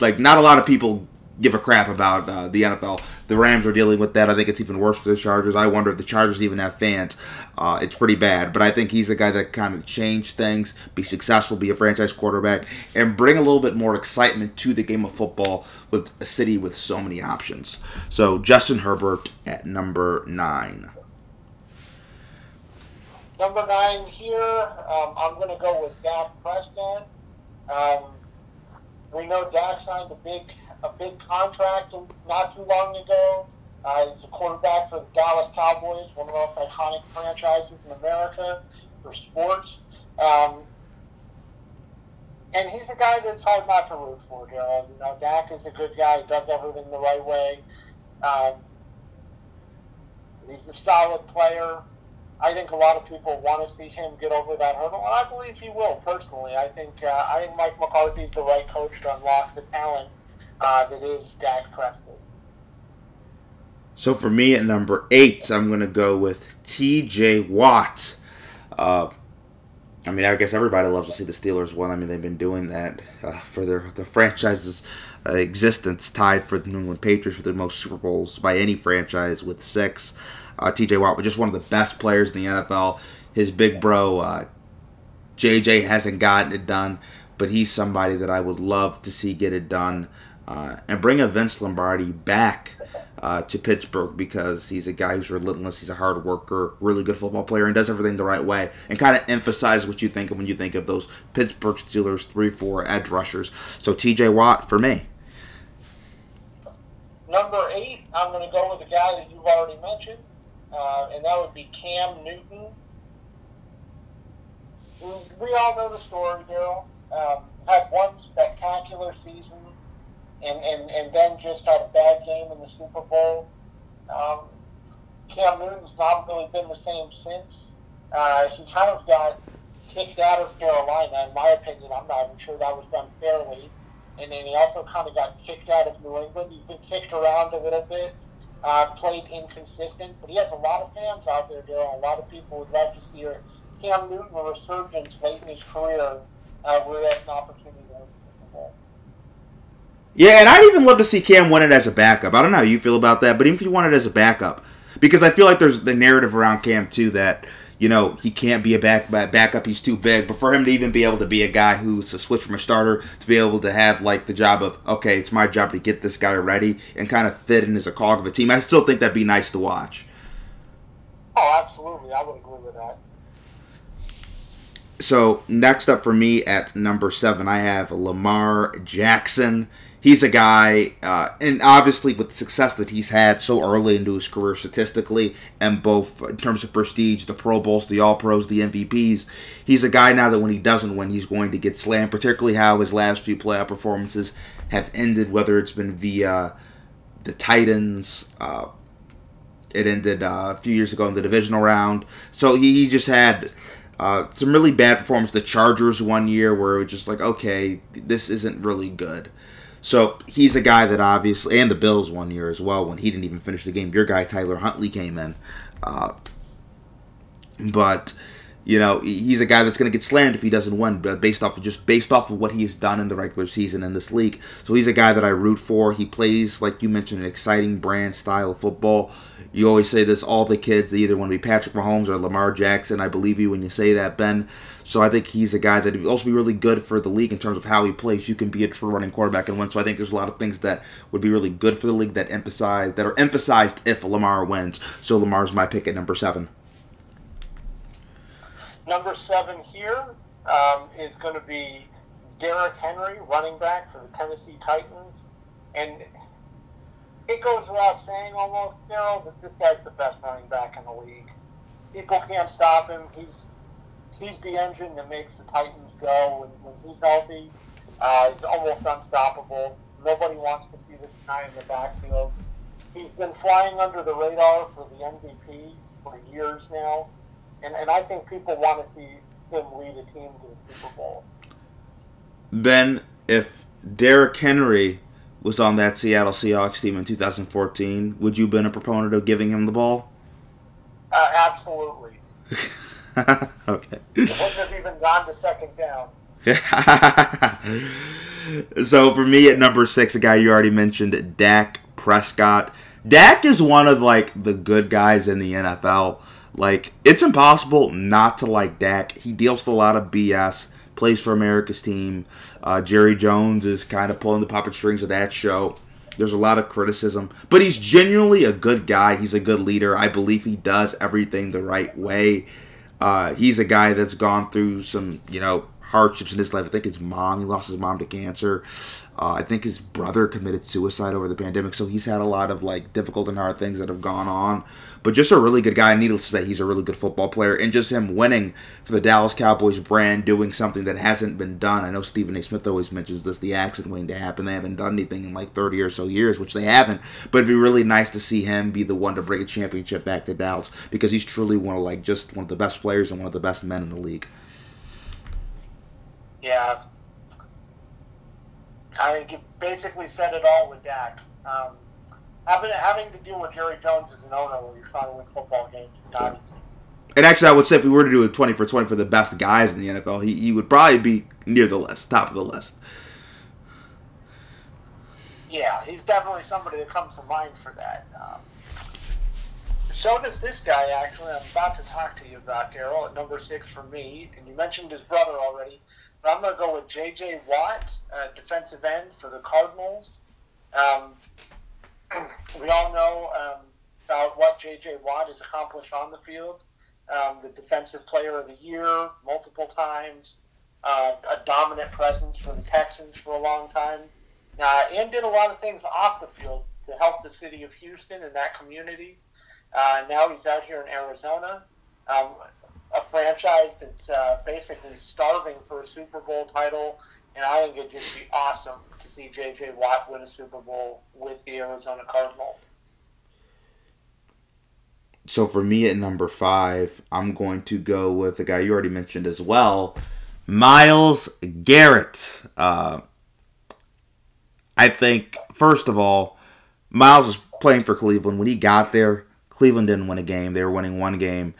like, not a lot of people give a crap about uh, the NFL. The Rams are dealing with that. I think it's even worse for the Chargers. I wonder if the Chargers even have fans. Uh, it's pretty bad. But I think he's a guy that kind of change things, be successful, be a franchise quarterback, and bring a little bit more excitement to the game of football with a city with so many options. So Justin Herbert at number nine. Number nine here, um, I'm going to go with Dak Prescott. Um, we know Dak signed a big a big contract not too long ago. Uh, he's a quarterback for the Dallas Cowboys, one of the most iconic franchises in America for sports. Um, and he's a guy that's hard not to root for, Joe. You know, Dak is a good guy. He does everything the right way. Um, he's a solid player. I think a lot of people want to see him get over that hurdle, and I believe he will. Personally, I think uh, I think Mike McCarthy's the right coach to unlock the talent uh, Dak Prescott. So for me at number eight, I'm going to go with T.J. Watt. Uh, I mean, I guess everybody loves to see the Steelers win. I mean, they've been doing that uh, for their the franchise's uh, existence, tied for the New England Patriots for the most Super Bowls by any franchise with six. Uh, T.J. Watt was just one of the best players in the NFL. His big bro, J.J. Uh, hasn't gotten it done, but he's somebody that I would love to see get it done uh, and bring a Vince Lombardi back uh, to Pittsburgh because he's a guy who's relentless. He's a hard worker, really good football player, and does everything the right way. And kind of emphasize what you think of when you think of those Pittsburgh Steelers three four edge rushers. So T.J. Watt for me. Number eight, I'm going to go with a guy that you've already mentioned, uh, and that would be Cam Newton. We all know the story, Daryl. Um, had one spectacular season and, and, and then just had a bad game in the Super Bowl. Um, Cam Newton's not really been the same since. Uh, he kind of got kicked out of Carolina, in my opinion. I'm not even sure that was done fairly. And then he also kind of got kicked out of New England. He's been kicked around a little bit, uh, played inconsistent, but he has a lot of fans out there, Daryl. A lot of people would love to see Cam Newton a resurgence late in his career uh, where he has an opportunity yeah, and I'd even love to see Cam win it as a backup. I don't know how you feel about that, but even if you want it as a backup, because I feel like there's the narrative around Cam too that you know he can't be a back backup. He's too big. But for him to even be able to be a guy who's a switch from a starter to be able to have like the job of okay, it's my job to get this guy ready and kind of fit in as a cog of a team. I still think that'd be nice to watch. Oh, absolutely. I would agree with that. So next up for me at number seven, I have Lamar Jackson. He's a guy, uh, and obviously with the success that he's had so early into his career statistically, and both in terms of prestige, the Pro Bowls, the All Pros, the MVPs, he's a guy now that when he doesn't win, he's going to get slammed. Particularly how his last few playoff performances have ended, whether it's been via the Titans. Uh, it ended uh, a few years ago in the divisional round. So he, he just had uh, some really bad performance. The Chargers one year where it was just like, okay, this isn't really good. So he's a guy that obviously, and the Bills one year as well when he didn't even finish the game. Your guy Tyler Huntley came in, uh, but you know he's a guy that's going to get slammed if he doesn't win, based off of just based off of what he's done in the regular season in this league. So he's a guy that I root for. He plays like you mentioned, an exciting brand style of football. You always say this: all the kids they either want to be Patrick Mahomes or Lamar Jackson. I believe you when you say that, Ben. So I think he's a guy that would also be really good for the league in terms of how he plays. You can be a true running quarterback and win. So I think there's a lot of things that would be really good for the league that emphasize that are emphasized if Lamar wins. So Lamar's my pick at number seven. Number seven here um, is going to be Derrick Henry, running back for the Tennessee Titans, and it goes without saying almost, Daryl, that this guy's the best running back in the league. People can't stop him. He's he's the engine that makes the Titans go. When, when he's healthy, uh, he's almost unstoppable. Nobody wants to see this guy in the backfield. He's been flying under the radar for the MVP for years now, and, and I think people want to see him lead a team to the Super Bowl. Then, if Derrick Henry was on that Seattle Seahawks team in 2014, would you have been a proponent of giving him the ball? Uh, absolutely. okay. It wouldn't have even gone to second down. so for me at number six, a guy you already mentioned, Dak Prescott. Dak is one of like the good guys in the NFL. Like it's impossible not to like Dak. He deals with a lot of BS. Plays for America's team. Uh, Jerry Jones is kind of pulling the puppet strings of that show. There's a lot of criticism, but he's genuinely a good guy. He's a good leader. I believe he does everything the right way. Uh, he's a guy that's gone through some, you know, hardships in his life. I think his mom, he lost his mom to cancer. Uh, I think his brother committed suicide over the pandemic, so he's had a lot of like difficult and hard things that have gone on but just a really good guy. Needless to say, he's a really good football player, and just him winning for the Dallas Cowboys brand, doing something that hasn't been done. I know Stephen A. Smith always mentions this: the accident waiting to happen. They haven't done anything in like 30 or so years, which they haven't. But it'd be really nice to see him be the one to bring a championship back to Dallas because he's truly one of like just one of the best players and one of the best men in the league. Yeah, I think you basically said it all with Dak. Um, having having to deal with Jerry Jones as an owner when you're trying to win football games not easy. And actually, I would say if we were to do a 20 for 20 for the best guys in the NFL, he, he would probably be near the list, top of the list. Yeah, he's definitely somebody that comes to mind for that. Um, so does this guy, actually. I'm about to talk to you about Daryl at number six for me. And you mentioned his brother already. But I'm going to go with J.J. Watt, uh, defensive end for the Cardinals. Um, we all know um, about what J.J. Watt has accomplished on the field. Um, the Defensive Player of the Year multiple times, uh, a dominant presence for the Texans for a long time, uh, and did a lot of things off the field to help the city of Houston and that community. Uh, now he's out here in Arizona, um, a franchise that's uh, basically starving for a Super Bowl title, and I think it'd just be awesome see J.J. Watt win a Super Bowl with the Arizona Cardinals. So for me at number five, I'm going to go with the guy you already mentioned as well, Myles Garrett. Uh, I think first of all, Myles was playing for Cleveland when he got there. Cleveland didn't win a game; they were winning one game.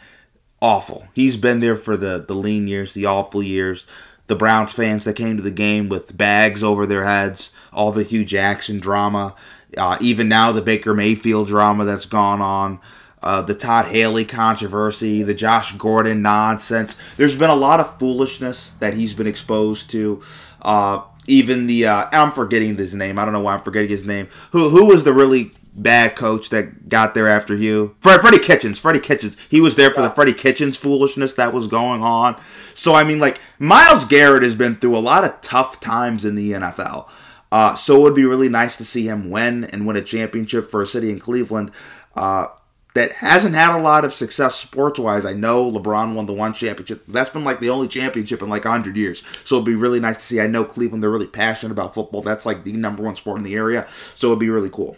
Awful. He's been there for the the lean years, the awful years the Browns fans that came to the game with bags over their heads, all the Hue Jackson drama, uh, even now the Baker Mayfield drama that's gone on. uh, the Todd Haley controversy, the Josh Gordon nonsense. There's been a lot of foolishness that he's been exposed to. Uh, even the uh, I'm forgetting his name. I don't know why I'm forgetting his name. Who who was the really bad coach that got there after you? Fred, Freddie Kitchens. Freddie Kitchens. He was there for the Freddie Kitchens foolishness that was going on. So I mean, like Myles Garrett has been through a lot of tough times in the NFL. Uh, so it would be really nice to see him win and win a championship for a city in Cleveland. Uh, that hasn't had a lot of success sports wise. I know LeBron won the one championship. That's been like the only championship in like 100 years. So it'd be really nice to see. I know Cleveland, they're really passionate about football. That's like the number one sport in the area. So it'd be really cool.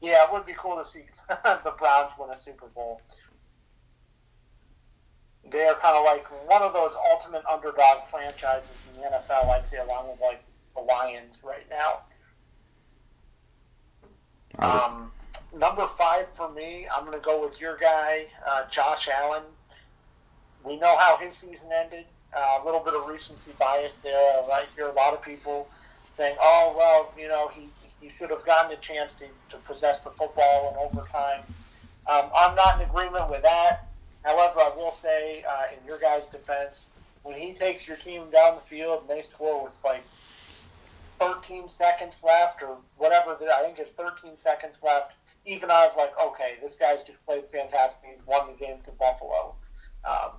Yeah, it would be cool to see the Browns win a Super Bowl. They are kind of like one of those ultimate underdog franchises in the NFL, I'd say, along with like the Lions right now. Um, number five for me, I'm going to go with your guy, uh, Josh Allen. We know how his season ended. Uh, a little bit of recency bias there. I hear a lot of people saying, "Oh, well, you know, he he should have gotten a chance to, to possess the football in overtime." Um, I'm not in agreement with that. However, I will say, uh, in your guys' defense, when he takes your team down the field and they score with like 13 seconds left or whatever. I think it's 13 seconds left. Even I was like, okay, this guy's just played fantastic. He's won the game for Buffalo. Um,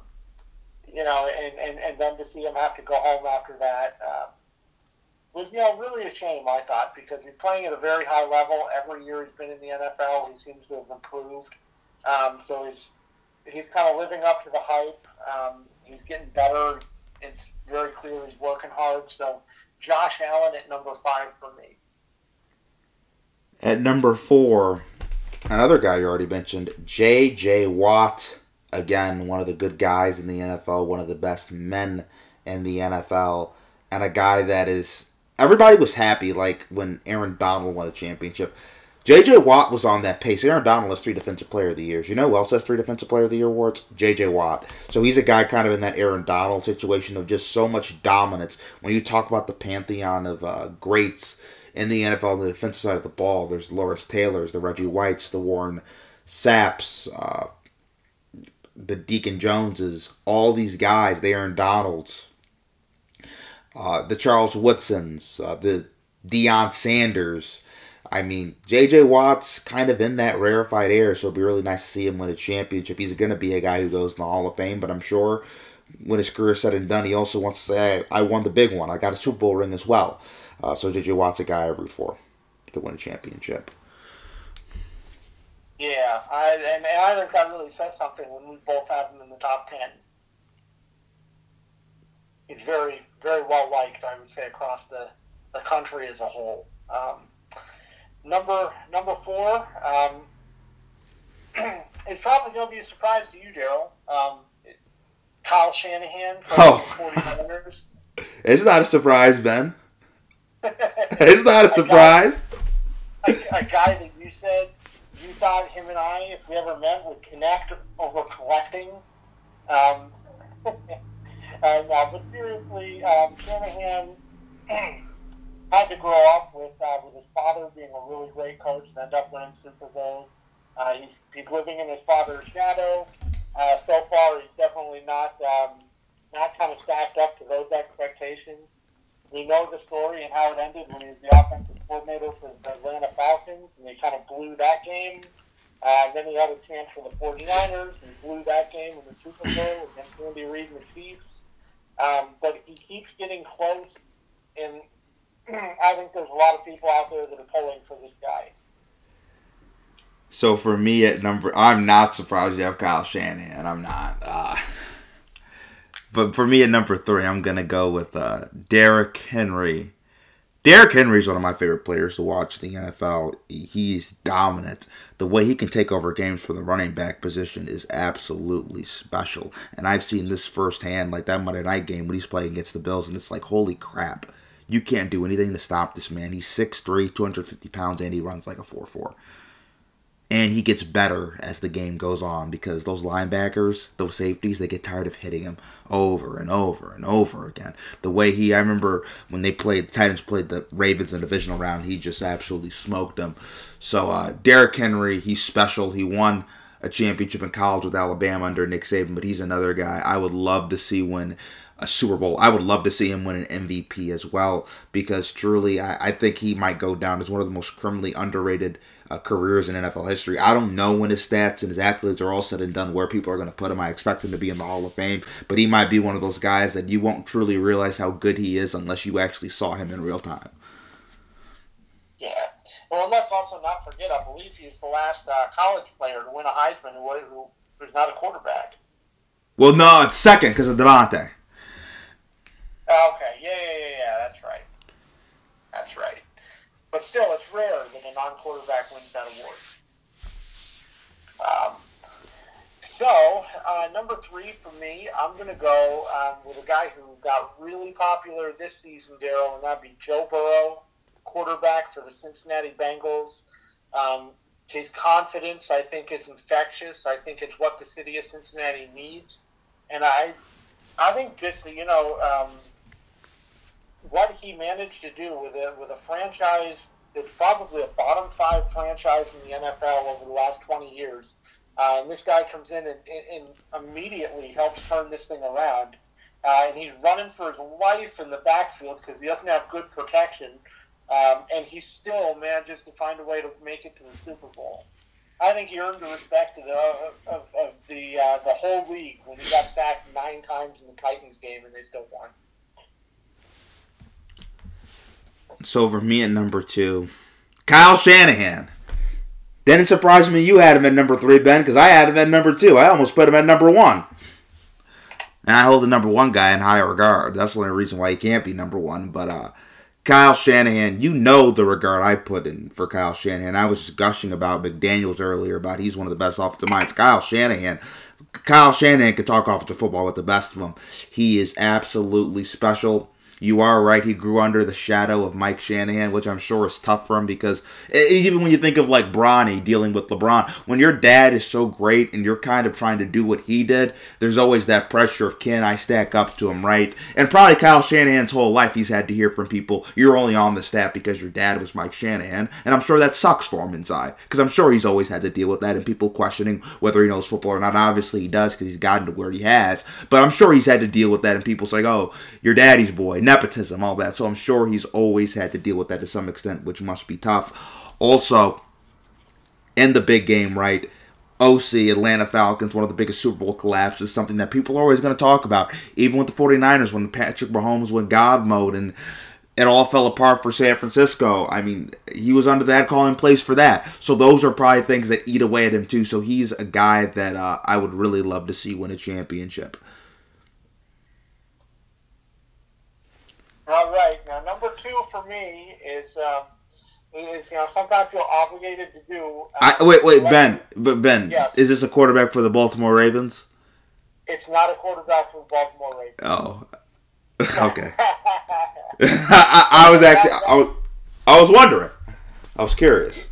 you know, and, and, and then to see him have to go home after that uh, was, you know, really a shame, I thought, because he's playing at a very high level. Every year he's been in the NFL, he seems to have improved. Um, so he's he's kind of living up to the hype. Um, he's getting better. It's very clear he's working hard. So Josh Allen at number five for me. At number four, another guy you already mentioned, J.J. Watt. Again, one of the good guys in the NFL, one of the best men in the NFL, and a guy that is. Everybody was happy, like when Aaron Donald won a championship. J.J. Watt was on that pace. Aaron Donald has three Defensive Player of the Years. You know who else has three Defensive Player of the Year awards? J.J. Watt. So he's a guy kind of in that Aaron Donald situation of just so much dominance. When you talk about the pantheon of uh, greats in the NFL on the defensive side of the ball, there's Lawrence Taylor's, the Reggie Whites, the Warren Sapps, uh, the Deacon Joneses, all these guys, the Aaron Donalds, uh, the Charles Woodsons, uh, the Deion Sanders, I mean, J.J. Watt's kind of in that rarefied air, so it'll be really nice to see him win a championship. He's going to be a guy who goes in the Hall of Fame, but I'm sure when his career is said and done, he also wants to say, I won the big one. I got a Super Bowl ring as well. Uh, so J.J. Watt's a guy I root for to win a championship. Yeah, I, and, I think really says something when we both have him in the top 10. He's very, very well liked, I would say, across the, the country as a whole. Um, Number number four, um, it's probably going to be a surprise to you, Daryl. Um, Kyle Shanahan from Oh. the 49ers. It's not a surprise, Ben. It's not a surprise. a, a guy that you said you thought him and I, if we ever met, would connect over collecting. Um, uh, but seriously, um, Shanahan had to grow up with uh, with his father being a really great coach and end up winning Super Bowls. Uh, he's, he's living in his father's shadow. Uh, so far, he's definitely not um, not kind of stacked up to those expectations. We know the story and how it ended when he was the offensive coordinator for the Atlanta Falcons, and they kind of blew that game. Uh, then he had a chance for the 49ers, and blew that game in the Super Bowl against Andy Reid and the Chiefs. Um, but he keeps getting close, and I think there's a lot of people out there that are pulling for this guy. So for me at number, I'm not surprised you have Kyle Shanahan. And I'm not. Uh, but for me at number three, I'm gonna go with uh, Derrick Henry. Derrick Henry is one of my favorite players to watch in the NFL. He's dominant. The way he can take over games from the running back position is absolutely special. And I've seen this firsthand, like that Monday night game when he's playing against the Bills, and it's like, holy crap. You can't do anything to stop this man. He's 6'3, 250 pounds, and he runs like a 4'4. And he gets better as the game goes on because those linebackers, those safeties, they get tired of hitting him over and over and over again. The way he, I remember when they played, the Titans played the Ravens in the divisional round, he just absolutely smoked them. So uh, Derrick Henry, he's special. He won a championship in college with Alabama under Nick Saban, but he's another guy I would love to see win a Super Bowl. I would love to see him win an MVP as well because truly, I, I think he might go down as one of the most criminally underrated uh, careers in NFL history. I don't know when his stats and his accolades are all said and done where people are going to put him. I expect him to be in the Hall of Fame, but he might be one of those guys that you won't truly realize how good he is unless you actually saw him in real time. Yeah. Well, let's also not forget, I believe he's the last uh, college player to win a Heisman who, who who's not a quarterback. Well, no, it's second because of DeVonta. Okay, yeah, yeah, yeah, yeah, that's right. That's right. But still, it's rare that a non-quarterback wins that award. Um, so, uh, number three for me, I'm going to go um, with a guy who got really popular this season, Daryl, and that'd be Joe Burrow, quarterback for the Cincinnati Bengals. Um, his confidence, I think, is infectious. I think it's what the city of Cincinnati needs, and I, I think just you know um, what he managed to do with a with a franchise that's probably a bottom five franchise in the NFL over the last twenty years. Uh, and this guy comes in and, and, and immediately helps turn this thing around. Uh, and he's running for his life in the backfield because he doesn't have good protection. Um, and he still manages to find a way to make it to the Super Bowl. I think he earned the respect of the, of, of the, uh, the whole league when he got sacked nine times in the Titans game and they still won. So for me at number two, Kyle Shanahan. Didn't surprise me you had him at number three, Ben, because I had him at number two. I almost put him at number one. And I hold the number one guy in high regard. That's the only reason why he can't be number one. But uh, Kyle Shanahan, you know the regard I put in for Kyle Shanahan. I was just gushing about McDaniels earlier about he's one of the best offensive minds. Kyle Shanahan, Kyle Shanahan can talk offensive football with the best of them. He is absolutely special. You are right. He grew under the shadow of Mike Shanahan, which I'm sure is tough for him because even when you think of like Bronny dealing with LeBron, when your dad is so great and you're kind of trying to do what he did, there's always that pressure of can I stack up to him, right? And probably Kyle Shanahan's whole life he's had to hear from people, you're only on the staff because your dad was Mike Shanahan. And I'm sure that sucks for him inside because I'm sure he's always had to deal with that and people questioning whether he knows football or not. Obviously he does because he's gotten to where he has, but I'm sure he's had to deal with that and people say, oh, your daddy's boy nepotism, all that. So I'm sure he's always had to deal with that to some extent, which must be tough. Also, in the big game, right? OC, Atlanta Falcons, one of the biggest Super Bowl collapses, something that people are always going to talk about. Even with the 49ers, when Patrick Mahomes went God mode and it all fell apart for San Francisco. I mean, he was under that call in place for that. So those are probably things that eat away at him too. So he's a guy that uh, I would really love to see win a championship. All right. Now, number two for me is um, is you know sometimes I feel obligated to do. I, Um, wait, wait, Ben, but Ben, Yes. is this a quarterback for the Baltimore Ravens? It's not a quarterback for the Baltimore Ravens. Oh, okay. I, I was actually, I was, I was wondering. I was curious.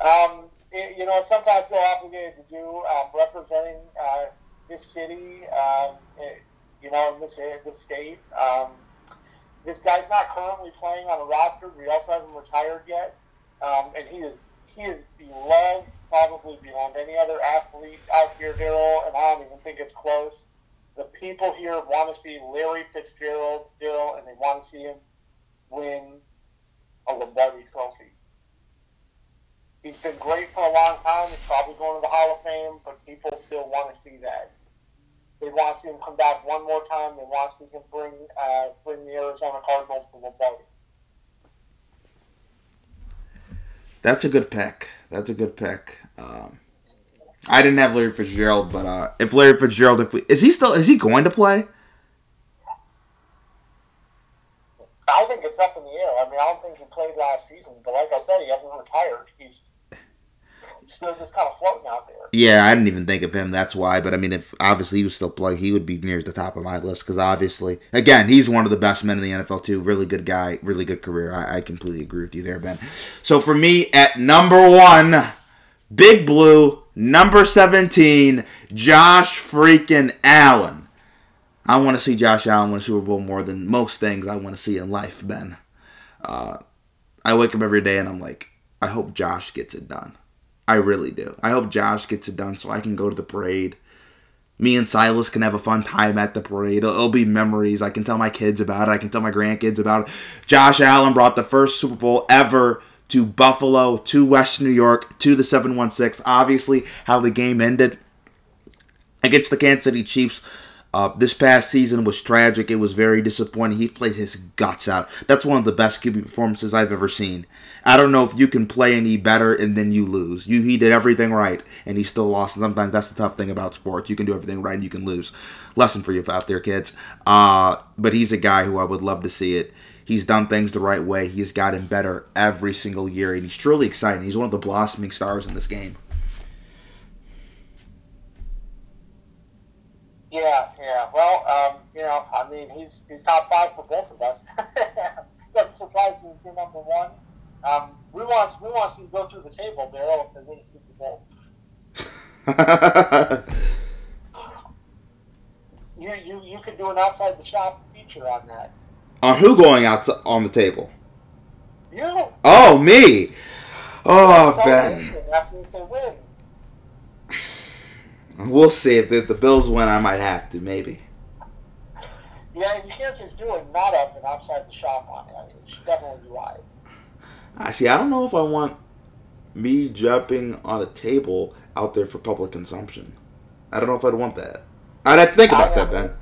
Um, it- you know, sometimes I feel obligated to do. Um, representing uh, this city, um, it- you know, in this this state. Um, this guy's not currently playing on a roster. We also haven't retired yet, um, and he is he is beloved probably beyond any other athlete out here, Daryl. And I don't even think it's close. The people here want to see Larry Fitzgerald, Daryl, and they want to see him win a Lombardi Trophy. He's been great for a long time. He's probably going to the Hall of Fame, but people still want to see that. They want to see him come back one more time. They want to see him bring uh, bring the Arizona Cardinals to Lombardi. That's a good pick. That's a good pick. Um, I didn't have Larry Fitzgerald, but uh, if Larry Fitzgerald, if we, is he still is he going to play? I think it's up in the air. I mean, I don't think he played last season, but like I said, he hasn't retired. He's still just kind of floating out there. Yeah, I didn't even think of him. That's why. But I mean, if obviously he was still playing, he would be near the top of my list because obviously, again, he's one of the best men in the NFL too. Really good guy, really good career. I, I completely agree with you there, Ben. So for me, at number one, Big Blue, number 17, Josh freaking Allen. I want to see Josh Allen win a Super Bowl more than most things I want to see in life, Ben. Uh, I wake up every day and I'm like, I hope Josh gets it done. I really do. I hope Josh gets it done so I can go to the parade. Me and Silas can have a fun time at the parade. It'll, it'll be memories. I can tell my kids about it. I can tell my grandkids about it. Josh Allen brought the first Super Bowl ever to Buffalo, to Western New York, to the 716. Obviously, how the game ended against the Kansas City Chiefs uh, this past season was tragic. It was very disappointing. He played his guts out. That's one of the best QB performances I've ever seen. I don't know if you can play any better and then you lose. You he did everything right and he still lost. And sometimes that's the tough thing about sports. You can do everything right and you can lose. Lesson for you out there, kids. Uh, but he's a guy who I would love to see it. He's done things the right way. He's gotten better every single year, and he's truly exciting. He's one of the blossoming stars in this game. Yeah, yeah. Well, um, you know, I mean, he's he's top five for both of us. Doesn't surprise me. He's number one. Um, we want we want to him go through the table, Daryl, if they win a Super Bowl. You you you could do an outside the shop feature on that. on who going out on the table? You. Oh, me. Oh, Ben. After they win. We'll see if the, the Bills win. I might have to, maybe. Yeah, you can't just do it not up and outside the shop on it. I mean, it should definitely be live. Actually, I don't know if I want me jumping on a table out there for public consumption. I don't know if I'd want that. I'd have to think about that, Ben.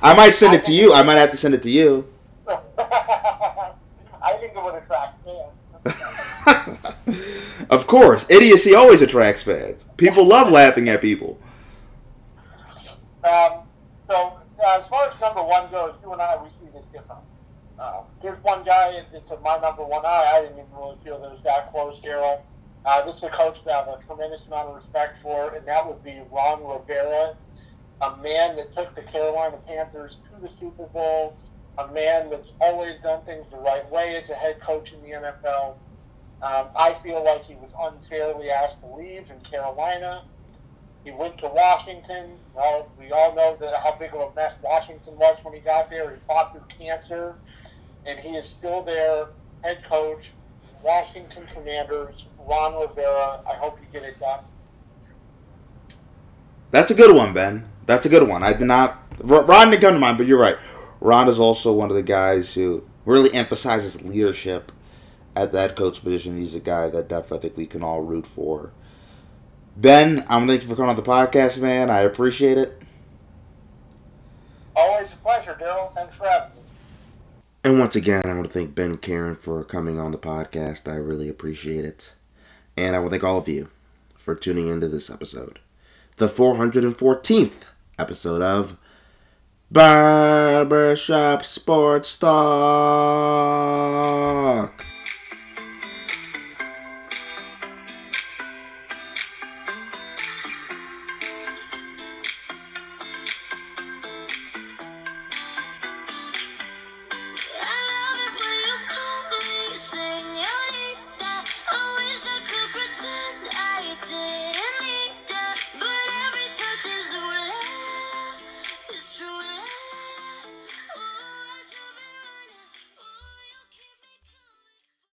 I might send it to you. I might have to send it to you. I think it would attract fans. of course, idiocy always attracts fans. People love laughing at people. Um, so uh, as far as number one goes, you and I we see this different. Uh, there's one guy. It's my number one. I I didn't even really feel that it was that close, Daryl. Uh, this is a coach that I have a tremendous amount of respect for, and that would be Ron Rivera, a man that took the Carolina Panthers to the Super Bowl, a man that's always done things the right way as a head coach in the NFL. Um, I feel like he was unfairly asked to leave in Carolina. He went to Washington. Well, we all know that how big of a mess Washington was when he got there. He fought through cancer, and he is still there, head coach, Washington Commanders, Ron Rivera. I hope you get it done. That's a good one, Ben. That's a good one. I did not. Ron didn't come to mind, but you're right. Ron is also one of the guys who really emphasizes leadership at that coach position. He's a guy that definitely I think we can all root for. Ben, I'm thank you for coming on the podcast, man. I appreciate it. Always a pleasure, Daryl. Thanks for having me. And once again, I want to thank Ben Karen for coming on the podcast. I really appreciate it. And I want to thank all of you for tuning into this episode. The 414th episode of Barbershop Sports Talk.